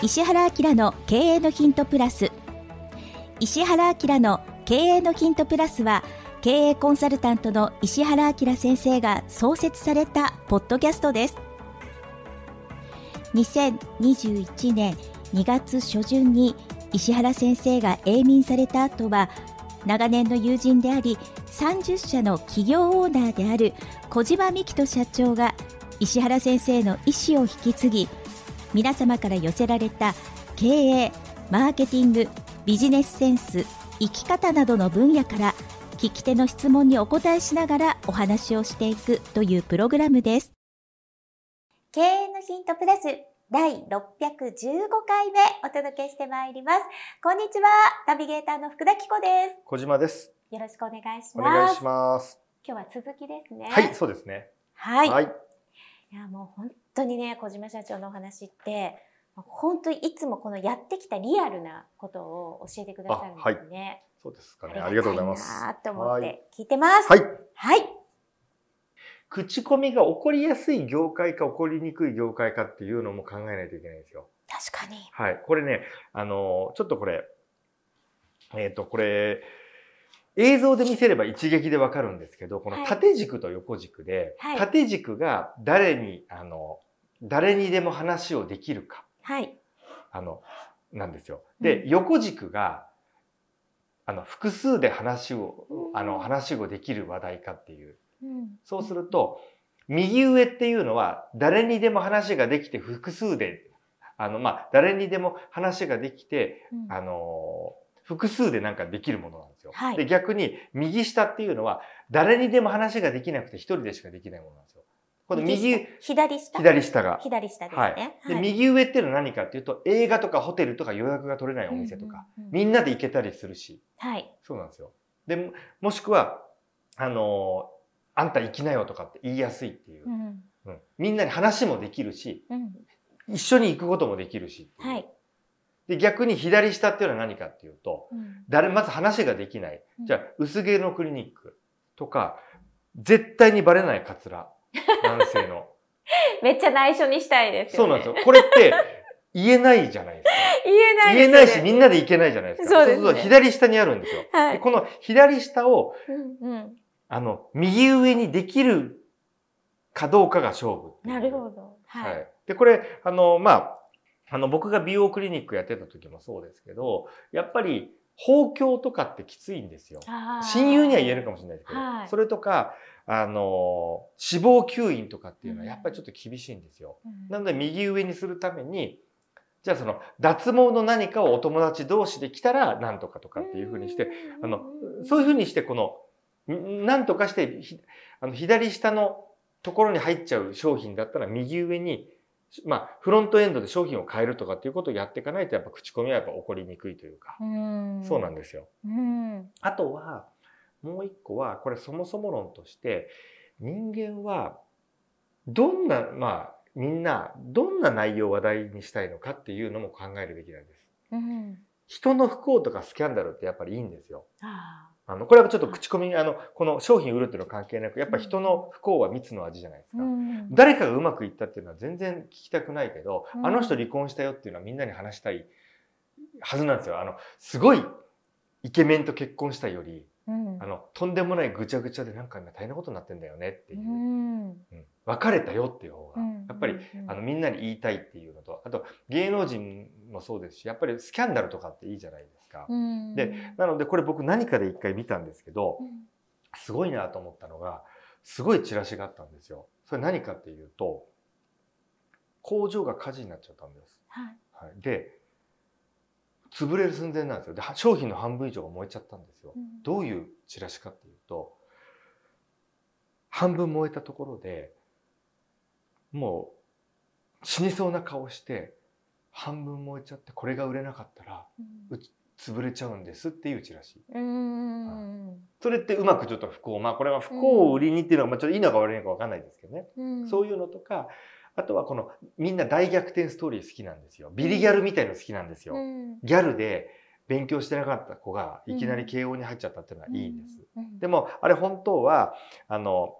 石原明の経営のヒントプラス。石原明の経営のヒントプラスは経営コンサルタントの石原明先生が創設されたポッドキャストです。2021年2月初旬に石原先生が永眠された後は長年の友人であり30社の企業オーナーである小島美希人社長が石原先生の意思を引き継ぎ皆様から寄せられた経営マーケティングビジネスセンス生き方などの分野から聞き手の質問にお答えしながらお話をしていくというプログラムです。経営のヒントプラス第615回目お届けしてまいります。こんにちはナビゲーターの福田紀子です。小島です。よろしくお願いします。お願いします。今日は続きですね。はいそうですね。はい、はい、いやもう本当にね小島社長のお話って本当にいつもこのやってきたリアルなことを教えてくださるんですね。そうですかね。ありがとうございます。あと思って聞いてます。はい。はい。口コミが起こりやすい業界か起こりにくい業界かっていうのも考えないといけないんですよ。確かに。はい。これね、あの、ちょっとこれ、えっ、と、これ、映像で見せれば一撃でわかるんですけど、この縦軸と横軸で、はい。縦軸が誰に、あの、誰にでも話をできるか、はい。あの、なんですよ。で、うん。横軸が、あの、複数で話を、あの、うん話をできる話題かっていう。うん。そうすると、右上っていうのは、誰にでも話ができて複数で、あの、まあ、誰にでも話ができて、うん。あの、複数でなんかできるものなんですよ。はいで、逆に、右下っていうのは、誰にでも話ができなくて一人でしかできないものなんですよ。この右、左下。左下が。左下ですはいね。で、右上っていうのは何かっていうと、映画とかホテルとか予約が取れないお店とか、うんうんうんみんなで行けたりするし、はい。そうなんですよ。で、ももしくは、あのーあんた行きなよとかって言いやすいっていうう。ん。うんみんなに話もできるし、うん。一緒に行くこともできるしはい。で、逆に左下っていうのは何かっていうと、うん誰、まず話ができない。うんじゃあ、薄毛のクリニックとか、絶対にバレないカツラ。男性の。めっちゃ内緒にしたいですよね。そうなんですよ。これって言えないじゃないですか。言えない言えないし、みんんなで行けないじゃないですか。そうですねすると左下にあるんですよ。はいでこの左下を、うんうん。あの、右上にできるかどうかが勝負なるほど。は。はいい。で、これ、あの、まあ、あの、僕が美容クリニックやってた時もそうですけど、やっぱり、包協とかってきついんですよ。親友には言えるかもしれないですけど、はい。それとか、あの、死亡吸引とかっていうのはうん。やっぱりちょっと厳しいんですよ。うん。なので、右上にするために、じゃあその、脱毛の何かをお友達同士で来たら、なんとかとかっていうふうにして、あの、そういうふうにして、この、んなんとかして、ひあの左下のところに入っちゃう商品だったら、右上に、まあ、フロントエンドで商品を変えるとかっていうことをやっていかないと、やっぱ口コミはやっぱ起こりにくいというか、うんそうなんですよ。うんあとは、もう一個は、これそもそも論として、人間は、どんな、まあ、みんな、どんな内容を話題にしたいのかっていうのも考えるべきなんです。うん人の不幸とかスキャンダルってやっぱりいいんですよ。ああの、これはちょっと口コミ、あの、この商品売るっていうのは関係なく、やっぱ人の不幸は蜜の味じゃないですか。ーうん。誰かがうまくいったっていうのは全然聞きたくないけど、うん。あの人離婚したよっていうのはみんなに話したいはずなんですよ。あの、すごいイケメンと結婚したより、うん。あの、とんでもないぐちゃぐちゃでなんか今大変なことになってんだよねっていう。別れたよっていう方が、うん。やっぱり、あの、みんなに言いたいっていうのと、あと芸能人もそうですし、やっぱりスキャンダルとかっていいじゃないですか。うんでなのでこれ僕何かで一回見たんですけどう、んすごいなと思ったのが、すごいチラシがあったんですよ。それ何かっていうと、工場が火事になっちゃったんです。はいはい、で、潰れる寸前なんですよ。で、商品の半分以上が燃えちゃったんですよ。うんどういうチラシかっていうと、半分燃えたところで、もう死にそうな顔して、半分燃えちゃって、これが売れなかったら、うん潰れちゃうんですっていうチラシ。うんそれってうまくちょっと不幸。まあこれは不幸を売りにっていうのは、まあちょっといいのか悪いのかわかんないですけどね。うんそういうのとか、あとはこのみんな大逆転ストーリー好きなんですよ。ビリギャルみたいの好きなんですよ。うんギャルで勉強してなかった子がいきなり慶応に入っちゃったっていうのはいいです。うんでもあれ本当は、あの、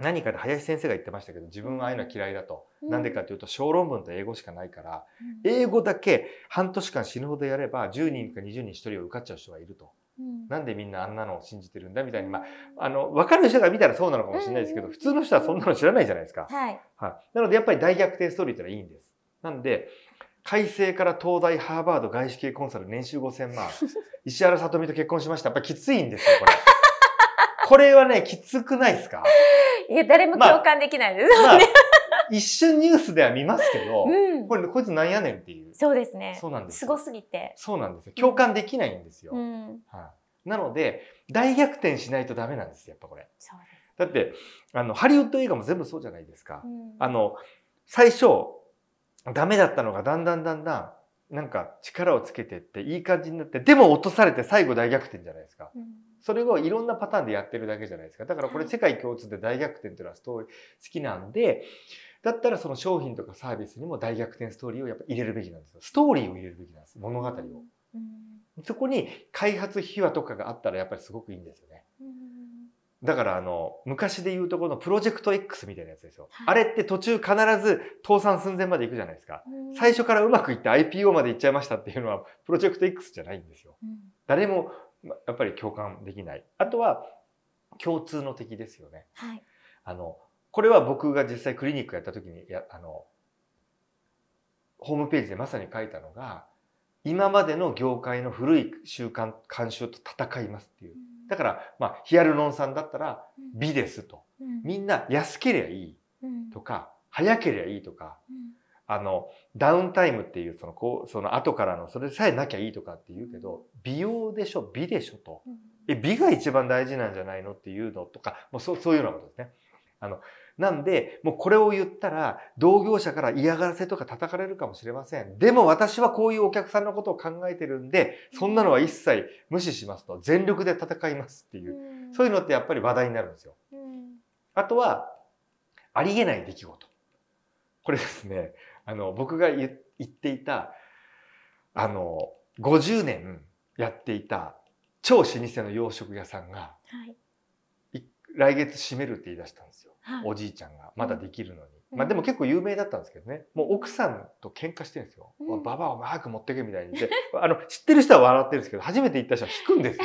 何かで林先生が言ってましたけど自分はああいうのは嫌いだと。うんなんでかというと小論文と英語しかないからうん英語だけ半年間死ぬほどやれば10人か20人に1人は受かっちゃう人がいると。うんなんでみんなあんなのを信じてるんだみたいに、まあ、あの分かる人が見たらそうなのかもしれないですけどうん普通の人はそんなの知らないじゃないですか。はい。はい、なのでやっぱり大逆転ストーリーってのはいいんです。なんで改正から東大ハーバード外資系コンサル年収5000万石原さとみと結婚しましたやっぱりきついんですよこれ。これはねきつくないですか？いや、誰も共感できないです。まあ一瞬ニュースでは見ますけど、うんこれこいつなんやねんっていう。そうですね。そうなんですすよ。ごすぎて。そうなんですよ。共感できないんですよ。うん。はい、なので大逆転しないとダメなんですよやっぱこれ。そうです。だってあのハリウッド映画も全部そうじゃないですか。うんあの最初ダメだったのがだんだんだんだんなんか力をつけてっていい感じになってでも落とされて最後大逆転じゃないですか。うんそれをいろんなパターンでやってるだけじゃないですか。だからこれはい世界共通で大逆転っていうのはストーリー好きなんで、だったらその商品とかサービスにも大逆転ストーリーをやっぱ入れるべきなんですよ。ストーリーを入れるべきなんです。物語を。うんそこに開発秘話とかがあったらやっぱりすごくいいんですよね。うんだからあの、昔で言うとこのプロジェクト X みたいなやつですよ。はいあれって途中必ず倒産寸前まで行くじゃないですか。うん最初からうまくいって IPO まで行っちゃいましたっていうのはプロジェクト X じゃないんですよ。うん誰もまやっぱり共感できない。あとは共通の敵ですよね。はい。あのこれは僕が実際クリニックやった時にやあのホームページでまさに書いたのが今までの業界の古い習慣慣習と戦いますっていう。だから、まあ、ヒアルロン酸だったら美ですと。うんみんな安ければいいうんとか早ければいいとかうんあのダウンタイムっていうそのこうその後からのそれさえなきゃいいとかって言うけど美容でしょ？美でしょと。うんえ美が一番大事なんじゃないのっていうのとかもうそうそういうようなことですね。あのなんでもうこれを言ったら同業者から嫌がらせとか叩かれるかもしれません。でも私はこういうお客さんのことを考えてるんでそんなのは一切無視しますと全力で戦いますっていううんそういうのってやっぱり話題になるんですよ。うんあとはありえない出来事。これですねあの僕が言言っていたあの50年やっていた超老舗の洋食屋さんがはい来月閉めるって言い出したんですよ。はいおじいちゃんがまだできるのに。うんまあでも結構有名だったんですけどね。もう奥さんと喧嘩してるんですよ。うんババアを早く持ってけみたいに言って。あの、知ってる人は笑ってるんですけど、初めて行った人は引くんですよ。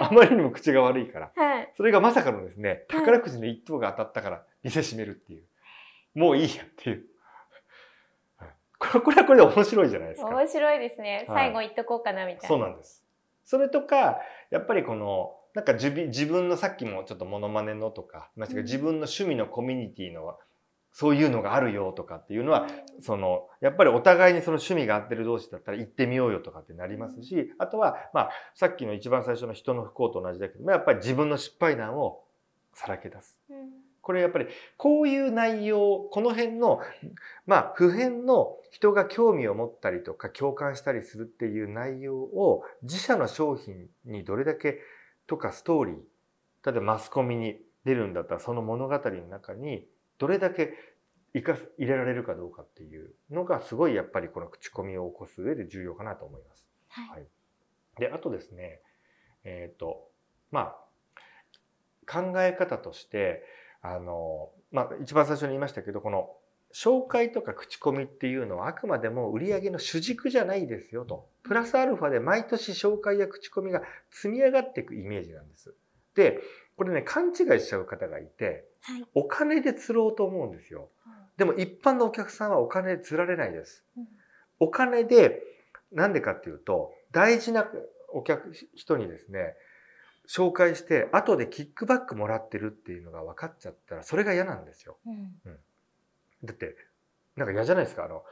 あまりにも口が悪いから。はい。それがまさかのですね、はい宝くじの一等が当たったから店閉めるっていう。もういいやっていう。はいこれはこれで面白いじゃないですか。面白いですね。はい最後言っとこうかなみたいな。そうなんです。それとか、やっぱりこの、なんか自分自分のさっきもちょっとモノマネのとか、まあうん自分の趣味のコミュニティのそういうのがあるよとかっていうのは、その、やっぱりお互いにその趣味が合ってる同士だったら行ってみようよとかってなりますし、あとは、まあ、さっきの一番最初の人の不幸と同じだけど、やっぱり自分の失敗談をさらけ出す。うんこれやっぱりこういう内容この辺のまあ普遍の人が興味を持ったりとか共感したりするっていう内容を自社の商品にどれだけとかストーリー例えばマスコミに出るんだったらその物語の中にどれだけ生かす入れられるかどうかっていうのがすごいやっぱりこの口コミを起こす上で重要かなと思います。はい。であとですねえっ、とまあ考え方としてあの、まあ、一番最初に言いましたけどこの紹介とか口コミっていうのはあくまでも売上の主軸じゃないですよとプラスアルファで毎年紹介や口コミが積み上がっていくイメージなんです。でこれね勘違いしちゃう方がいてはい。お金で釣ろうと思うんですよ。でも一般のお客さんはお金で釣られないです。うんお金で、なんでかっていうと、大事なお客、人にですね、紹介して、後でキックバックもらってるっていうのが分かっちゃったら、それが嫌なんですよ。うんだって、なんか嫌じゃないですか。あの、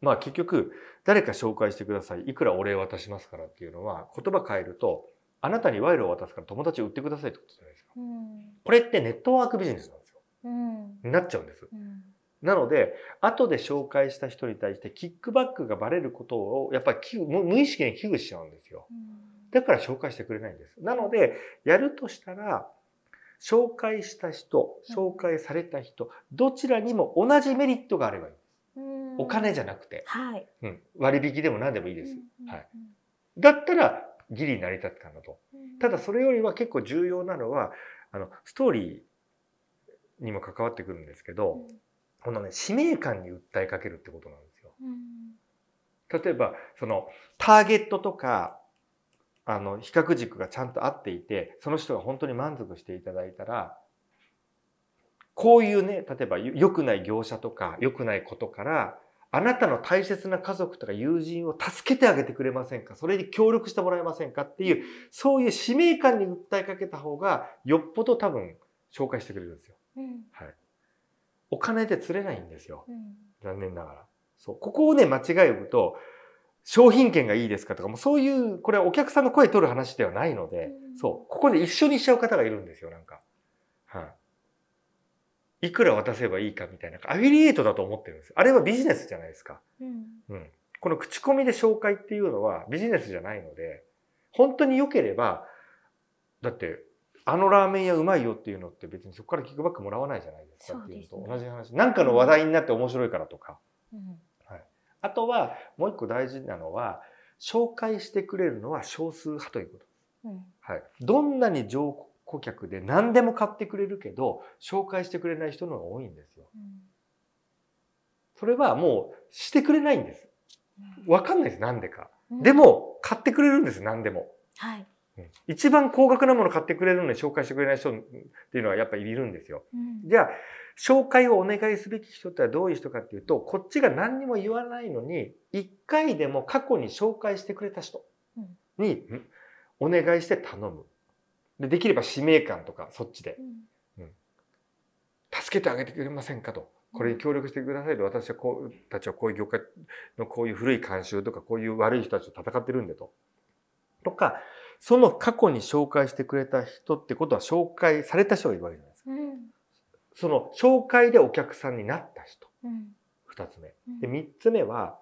まあ結局、誰か紹介してください。いくらお礼渡しますからっていうのは、言葉変えると、あなたに賄賂を渡すから友達を売ってくださいってことじゃないですか。うんこれってネットワークビジネスなんですよ。うんになっちゃうんです。うんなので、後で紹介した人に対してキックバックがバレることを、やっぱり無無意識に危惧しちゃうんですよ。だから紹介してくれないんです。なので、やるとしたら、紹介した人、紹介された人、どちらにも同じメリットがあればいい。うんお金じゃなくて、はい。うん、割引でも何でもいいです。うんはい。だったら、ギリ成り立つかなと。うんただ、それよりは結構重要なのは、あの、ストーリーにも関わってくるんですけど、このね使命感に訴えかけるってことなんですよ。例えばそのターゲットとかあの比較軸がちゃんと合っていてその人が本当に満足していただいたらこういうね例えば良くない業者とか良くないことからあなたの大切な家族とか友人を助けてあげてくれませんか？それに協力してもらえませんか？っていうそういう使命感に訴えかけた方がよっぽど多分紹介してくれるんですよ。うん。はい、お金で釣れないんですよ。うん。残念ながら。そう。ここをね間違えると商品券がいいですかとかもうそういうこれはお客さんの声取る話ではないので、うん。そう。ここで一緒にしちゃう方がいるんですよなんか。はい、いくら渡せばいいかみたいな。アフィリエイトだと思ってるんですあれはビジネスじゃないですか。うん。うん、この口コミで紹介っていうのはビジネスじゃないので本当に良ければだってあのラーメン屋うまいよっていうのって別にそこからキックバックもらわないじゃないですかっていうのと同じ話。なんかの話題になって面白いからとか。うんあとはもう一個大事なのは紹介してくれるのは少数派ということです。うんはい、どんなに上顧客で何でも買ってくれるけど紹介してくれない人の方が多いんですよ。それはもうしてくれないんです。わかんないです、なんでか。うんでも買ってくれるんです、何でも。はいうん一番高額なもの買ってくれるのに紹介してくれない人っていうのはやっぱりいるんですよ。うんじゃあ、紹介をお願いすべき人ってはどういう人かっていうと、こっちが何にも言わないのに、一回でも過去に紹介してくれた人に、うんお願いして頼む。でできれば使命感とか、そっちで。うん助けてあげてくれませんかと。これに協力してくださいと。私はこう、たちはこういう業界のこういう古い慣習とか、こういう悪い人たちと戦ってるんでと。とか、その過去に紹介してくれた人ってことは紹介された人がいるわけじゃないですか。うんその紹介でお客さんになった人。うん二つ目。うんで、三つ目は、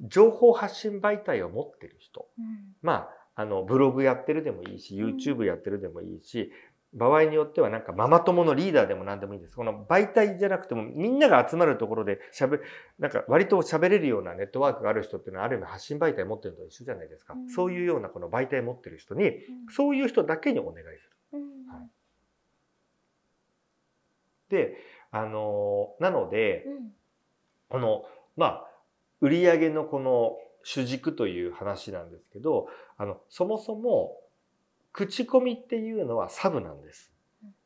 情報発信媒体を持ってる人。うんまあ、あの、ブログやってるでもいいし、うん YouTube やってるでもいいし、場合によってはなんかママ友のリーダーでも何でもいいです。この媒体じゃなくてもみんなが集まるところで喋、なんか割と喋れるようなネットワークがある人っていうのはある意味発信媒体持ってるのと一緒じゃないですか。うんそういうようなこの媒体持ってる人に、うんそういう人だけにお願いする。うんはいで、あのなので、うんこの、まあ、売上のこの主軸という話なんですけど、あの、そもそも、口コミっていうのはサブなんです。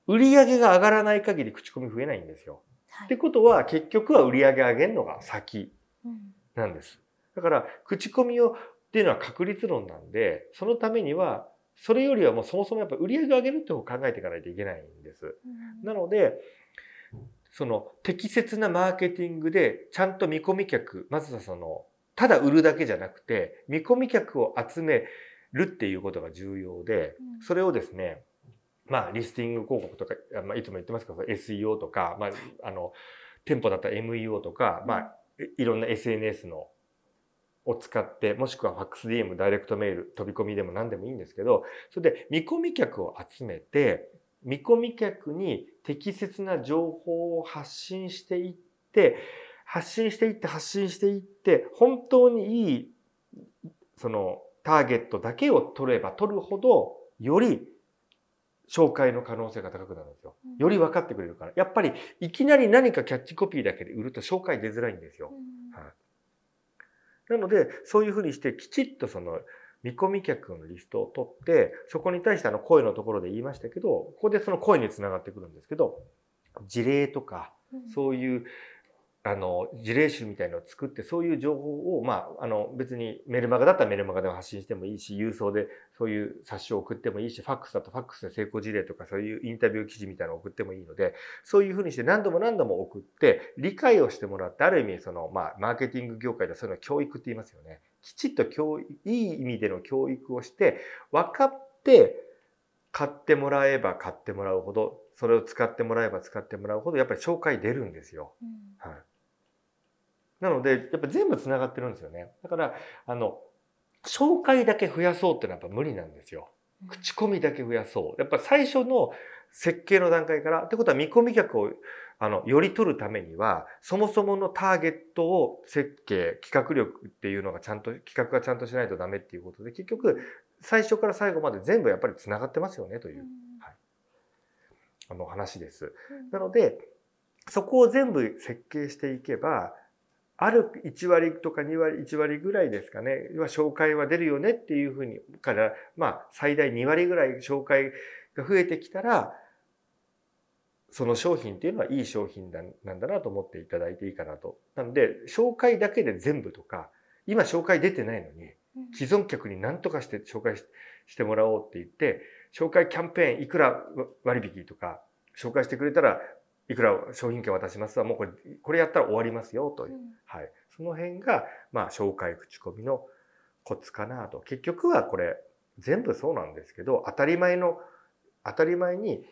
売上が上がらない限り口コミ増えないんですよ。はいってことは、結局は売上上げるのが先うんなんです。だから、口コミをっていうのは確率論なんで、そのためには、それよりはもうそもそもやっぱ売上上げるって方を考えていかないといけないんです。うんなので、その適切なマーケティングでちゃんと見込み客、まずはその、ただ売るだけじゃなくて、見込み客を集めるっていうことが重要で、うん。それをですね、まあ、リスティング広告とか、あまあ、いつも言ってますけど、SEO とか、まあ、あの、店舗だったら MEO とか、まあ、いいろんな SNS のを使って、もしくはファックス DM、ダイレクトメール、飛び込みでも何でもいいんですけど、それで見込み客を集めて、見込み客に適切な情報を発信していって、発信していって発信していって、本当にいい、そのターゲットだけを取れば取るほど、より紹介の可能性が高くなるんですよ。より分かってくれるから。やっぱりいきなり何かキャッチコピーだけで売ると紹介出づらいんですよ。うんはいなので、そういうふうにしてきちっとその見込み客のリストを取って、そこに対してあの声のところで言いましたけど、ここでその声につながってくるんですけど、事例とか、うんそういう、あの、事例集みたいのを作って、そういう情報を、まあ、あの、別にメルマガだったらメルマガで発信してもいいし、郵送でそういう冊子を送ってもいいし、ファックスだとファックスで成功事例とか、そういうインタビュー記事みたいなのを送ってもいいので、そういうふうにして何度も何度も送って、理解をしてもらって、ある意味、その、まあ、マーケティング業界ではそういうのを教育って言いますよね。きちっと教育、いい意味での教育をして、分かって、買ってもらえば買ってもらうほど、それを使ってもらえば使ってもらうほど、やっぱり紹介出るんですよ。うんはい。なので、やっぱ全部繋がってるんですよね。だから、あの、紹介だけ増やそうってのはやっぱ無理なんですよ。口コミだけ増やそう。やっぱ最初の設計の段階から、ってことは見込み客をあの、より取るためには、そもそものターゲットを設計、企画力っていうのがちゃんと、企画がちゃんとしないとダメっていうことで、結局、最初から最後まで全部やっぱり繋がってますよねという。あの話です。なので、そこを全部設計していけば、ある1割とか2割、1割ぐらいですかね、は紹介は出るよねっていうふうに、から、まあ、最大2割ぐらい紹介が増えてきたら、その商品っていうのはいい商品だなんだなと思っていただいていいかなと。なので、紹介だけで全部とか、今紹介出てないのに、既存客に何とかして紹介ししてもらおうって言って、紹介キャンペーンいくら割引とか、紹介してくれたらいくら商品券渡しますわ、もうこれ、これやったら終わりますよという。はい。その辺が、まあ、紹介口コミのコツかなと。結局はこれ、全部そうなんですけど、当たり前の、当たり前に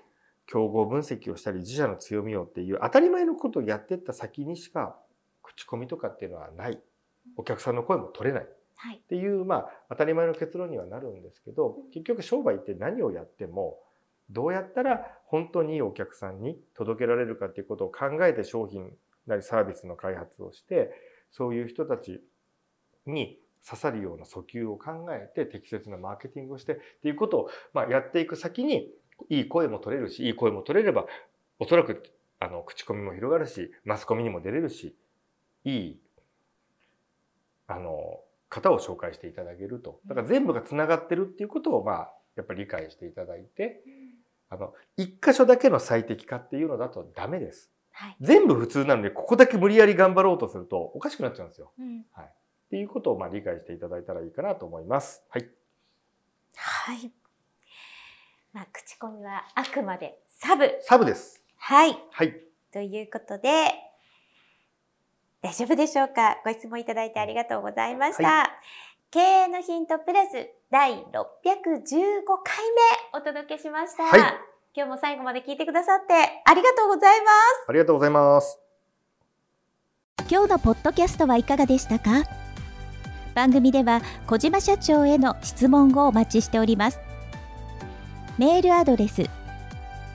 競合分析をしたり、自社の強みをっていう当たり前のことをやってった先にしか、口コミとかっていうのはない。お客さんの声も取れない。はい。っていう、まあ、当たり前の結論にはなるんですけど、結局商売って何をやっても、どうやったら本当にいいお客さんに届けられるかっていうことを考えて商品なりサービスの開発をして、そういう人たちに刺さるような訴求を考えて適切なマーケティングをしてっていうことを、まあ、やっていく先にいい声も取れるし、いい声も取れれば、おそらくあの口コミも広がるし、マスコミにも出れるし、いいあの方を紹介していただけると。だから全部がつながってるっていうことを、まあ、やっぱり理解していただいて、あの、一箇所だけの最適化っていうのだとダメです。はい。全部普通なので、ここだけ無理やり頑張ろうとするとおかしくなっちゃうんですよ。うんっていうことをまあ理解していただいたらいいかなと思います。はい。はい。まあ、口コミはあくまでサブ。サブです。はい。はい。ということで、大丈夫でしょうか？ご質問いただいてありがとうございました。は経営のヒントプラス第615回目お届けしました。はい今日も最後まで聞いてくださってありがとうございます。ありがとうございます。今日のポッドキャストはいかがでしたか？番組では小島社長への質問をお待ちしておりますメールアドレス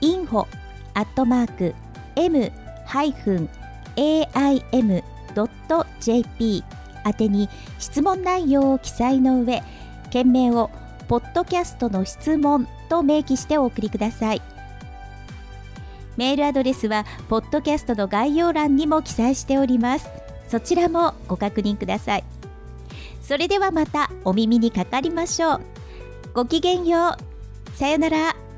info アットマーク m-aim.jp 宛てに質問内容を記載の上件名をポッドキャストの質問と明記してお送りください。メールアドレスはポッドキャストの概要欄にも記載しております。そちらもご確認ください。それではまたお耳にかかりましょう。ごきげんよう。さよなら。